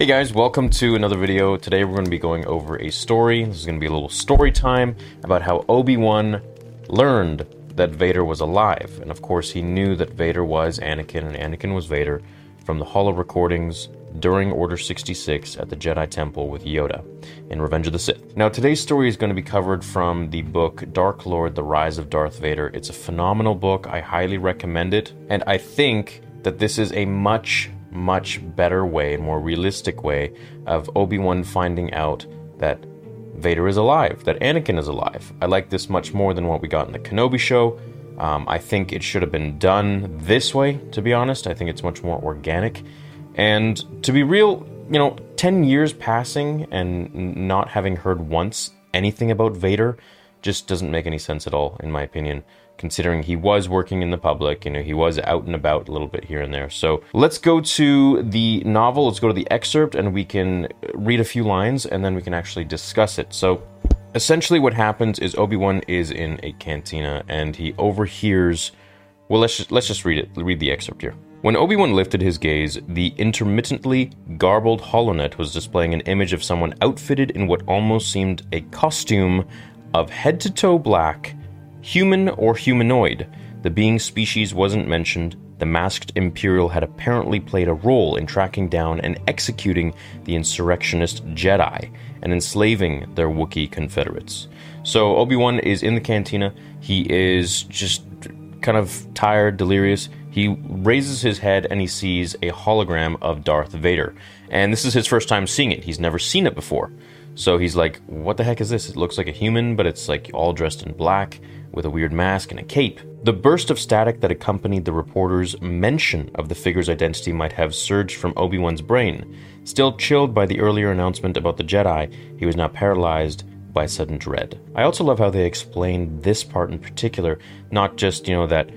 Hey guys, welcome to another video. Today we're going to be going over a story. This is going to be a little story time about how Obi-Wan learned that Vader was alive. And of course, he knew that Vader was Anakin and Anakin was Vader from the holo recordings during Order 66 at the Jedi Temple with Yoda in Revenge of the Sith. Now, today's story is going to be covered from the book Dark Lord The Rise of Darth Vader. It's a phenomenal book. I highly recommend it. And I think that this is a much much better way, more realistic way of Obi-Wan finding out that Vader is alive, that Anakin is alive. I like this much more than what we got in the Kenobi show. Um, I think it should have been done this way, to be honest. I think it's much more organic. And to be real, you know, 10 years passing and not having heard once anything about Vader just doesn't make any sense at all, in my opinion considering he was working in the public, you know, he was out and about a little bit here and there. So let's go to the novel, let's go to the excerpt, and we can read a few lines and then we can actually discuss it. So essentially, what happens is Obi Wan is in a cantina and he overhears. Well, let's just, let's just read it. Read the excerpt here. When Obi-Wan lifted his gaze, the intermittently garbled holonet was displaying an image of someone outfitted in what almost seemed a costume of head to toe black Human or humanoid, the being species wasn't mentioned. The masked Imperial had apparently played a role in tracking down and executing the insurrectionist Jedi and enslaving their Wookiee confederates. So Obi Wan is in the cantina. He is just kind of tired, delirious. He raises his head and he sees a hologram of Darth Vader. And this is his first time seeing it. He's never seen it before. So he's like, What the heck is this? It looks like a human, but it's like all dressed in black with a weird mask and a cape. The burst of static that accompanied the reporter's mention of the figure's identity might have surged from Obi Wan's brain. Still chilled by the earlier announcement about the Jedi, he was now paralyzed by sudden dread. I also love how they explained this part in particular, not just, you know, that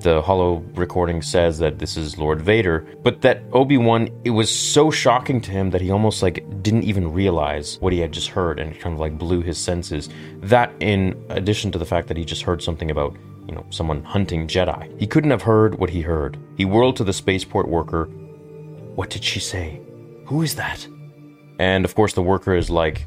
the holo recording says that this is Lord Vader, but that Obi-Wan it was so shocking to him that he almost like didn't even realize what he had just heard and it kind of like blew his senses. That in addition to the fact that he just heard something about, you know, someone hunting Jedi. He couldn't have heard what he heard. He whirled to the spaceport worker. What did she say? Who is that? And of course the worker is like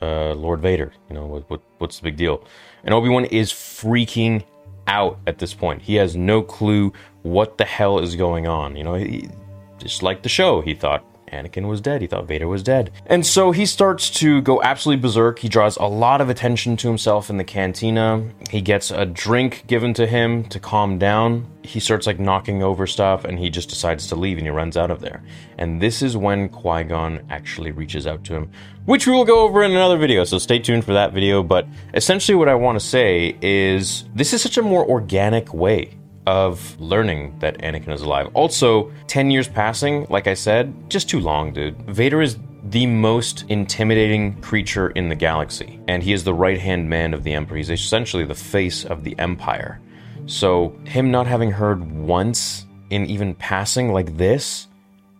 uh, Lord Vader, you know, what, what, what's the big deal? And Obi-Wan is freaking out at this point. He has no clue what the hell is going on. You know, he, just like the show, he thought Anakin was dead. He thought Vader was dead. And so he starts to go absolutely berserk. He draws a lot of attention to himself in the cantina. He gets a drink given to him to calm down. He starts like knocking over stuff and he just decides to leave and he runs out of there. And this is when Qui Gon actually reaches out to him, which we will go over in another video. So stay tuned for that video. But essentially, what I want to say is this is such a more organic way of learning that Anakin is alive. Also, 10 years passing, like I said, just too long, dude. Vader is the most intimidating creature in the galaxy, and he is the right hand man of the Emperor. He's essentially the face of the Empire. So, him not having heard once in even passing like this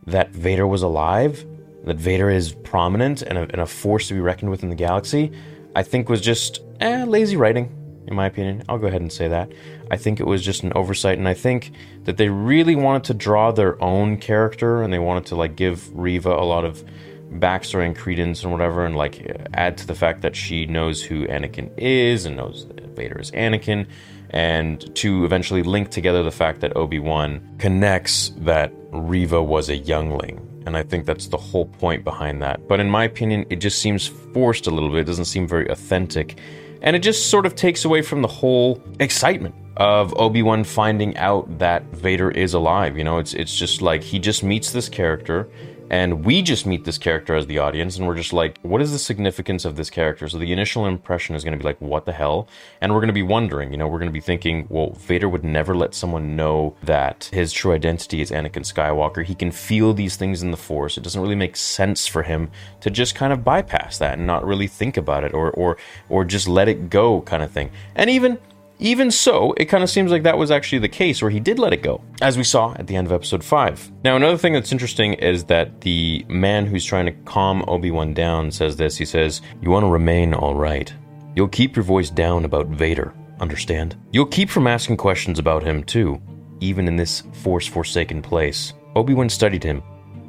that Vader was alive, that Vader is prominent and a, and a force to be reckoned with in the galaxy, I think was just eh, lazy writing in my opinion. I'll go ahead and say that. I think it was just an oversight, and I think that they really wanted to draw their own character, and they wanted to like give Reva a lot of backstory and credence and whatever, and like add to the fact that she knows who Anakin is and knows that Vader is Anakin, and to eventually link together the fact that Obi Wan connects that Reva was a youngling And I think that's the whole point behind that. But in my opinion, it just seems forced a little bit. It doesn't seem very authentic. And it just sort of takes away from the whole excitement of Obi-Wan finding out that Vader is alive. You know, it's it's just like he just meets this character and we just meet this character as the audience and we're just like what is the significance of this character? So the initial impression is going to be like what the hell? And we're going to be wondering you know we're going to be thinking well vader would never let someone know that his true identity is anakin skywalker. He can feel these things in the force. It doesn't really make sense for him to just kind of bypass that and not really think about it or or or just let it go kind of thing. And even even so, it kind of seems like that was actually the case where he did let it go, as we saw at the end of episode 5. Now, another thing that's interesting is that the man who's trying to calm Obi Wan down says this. He says, You want to remain all right. You'll keep your voice down about Vader, understand? You'll keep from asking questions about him, too, even in this force forsaken place. Obi Wan studied him.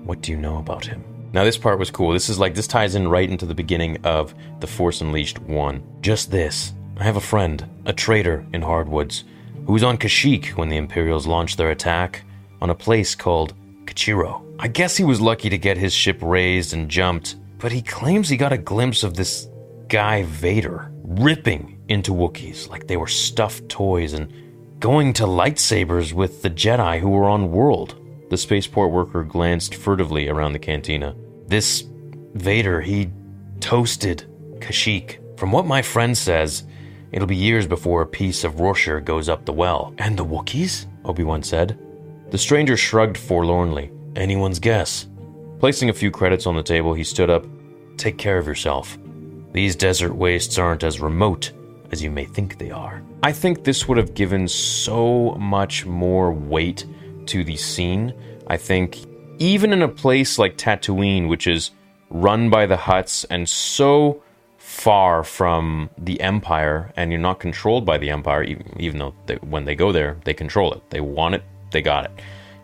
What do you know about him? Now, this part was cool. This is like, this ties in right into the beginning of The Force Unleashed 1. Just this. I have a friend, a trader in Hardwoods, who was on Kashyyyk when the Imperials launched their attack on a place called Kachirho. I guess he was lucky to get his ship raised and jumped, but he claims he got a glimpse of this guy Vader ripping into Wookiees like they were stuffed toys and going to lightsabers with the Jedi who were on world. The spaceport worker glanced furtively around the cantina. This Vader, he toasted Kashyyyk. From what my friend says, It'll be years before a piece of wroshyr goes up the well. And the Wookiees? Obi-Wan said. The stranger shrugged forlornly. Anyone's guess. Placing a few credits on the table, he stood up. Take care of yourself. These desert wastes aren't as remote as you may think they are. I think this would have given so much more weight to the scene. I think even in a place like Tatooine, which is run by the Hutts and so far from the empire and you're not controlled by the empire even, though they, when they go there they control it. They want it they got it.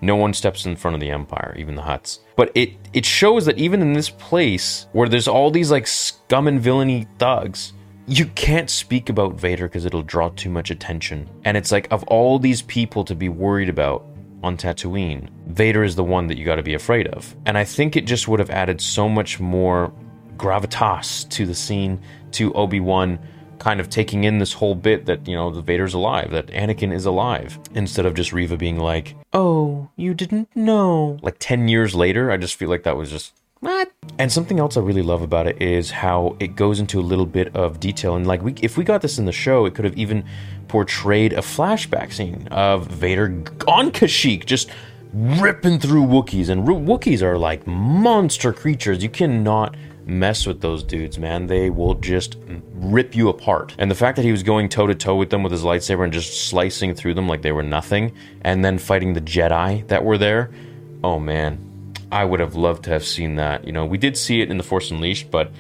No one steps in front of the empire even the Hutts. But it it shows that even in this place where there's all these like scum and villainy thugs you can't speak about Vader because it'll draw too much attention. And it's like of all these people to be worried about on Tatooine Vader is the one that you got to be afraid of. And I think it just would have added so much more gravitas to the scene, to Obi Wan kind of taking in this whole bit that, you know, the Vader's alive, that Anakin is alive, instead of just Reva being like, oh, you didn't know. Like 10 years later, I just feel like that was just, what? And something else I really love about it is how it goes into a little bit of detail. And like, we, if we got this in the show, it could have even portrayed a flashback scene of Vader on Kashyyyk, just ripping through Wookiees. And Wookiees are like monster creatures. You cannot mess with those dudes, man. They will just rip you apart. And the fact that he was going toe to toe with them with his lightsaber and just slicing through them like they were nothing, and then fighting the Jedi that were there, oh man, I would have loved to have seen that. You know, we did see it in The Force Unleashed, but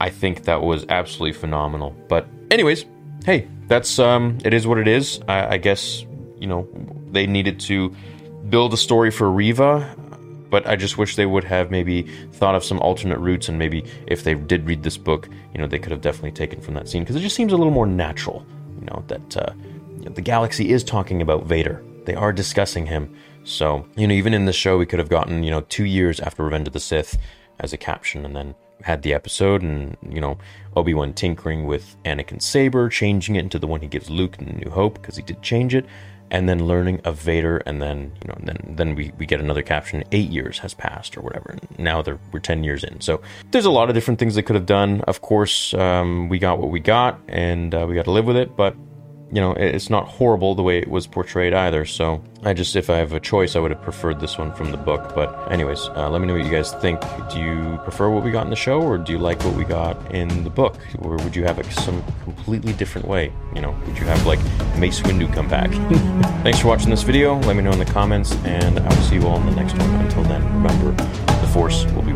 I think that was absolutely phenomenal. But, anyways, hey, that's um, it is what it is. I, I guess you know they needed to build a story for Reva but I just wish they would have maybe thought of some alternate routes and maybe if they did read this book, you know, they could have definitely taken from that scene because it just seems a little more natural, you know, that uh, the galaxy is talking about Vader. They are discussing him. So, you know, even in the show, we could have gotten, you know, two years after Revenge of the Sith as a caption and then had the episode and, you know, Obi-Wan tinkering with Anakin's saber, changing it into the one he gives Luke in New Hope because he did change it and then learning of Vader, and then you know, then then we, we get another caption. Eight years has passed, or whatever. And now they're we're ten years in. So there's a lot of different things they could have done. Of course, um, we got what we got, and uh, we got to live with it. But you know, it's not horrible the way it was portrayed either. So I just, if I have a choice, I would have preferred this one from the book. But anyways, uh, let me know what you guys think. Do you prefer what we got in the show, or do you like what we got in the book, or would you have it some completely different way? You know, would you have like Mace Windu come back? Thanks for watching this video. Let me know in the comments, and I will see you all in the next one. Until then, remember, the Force will be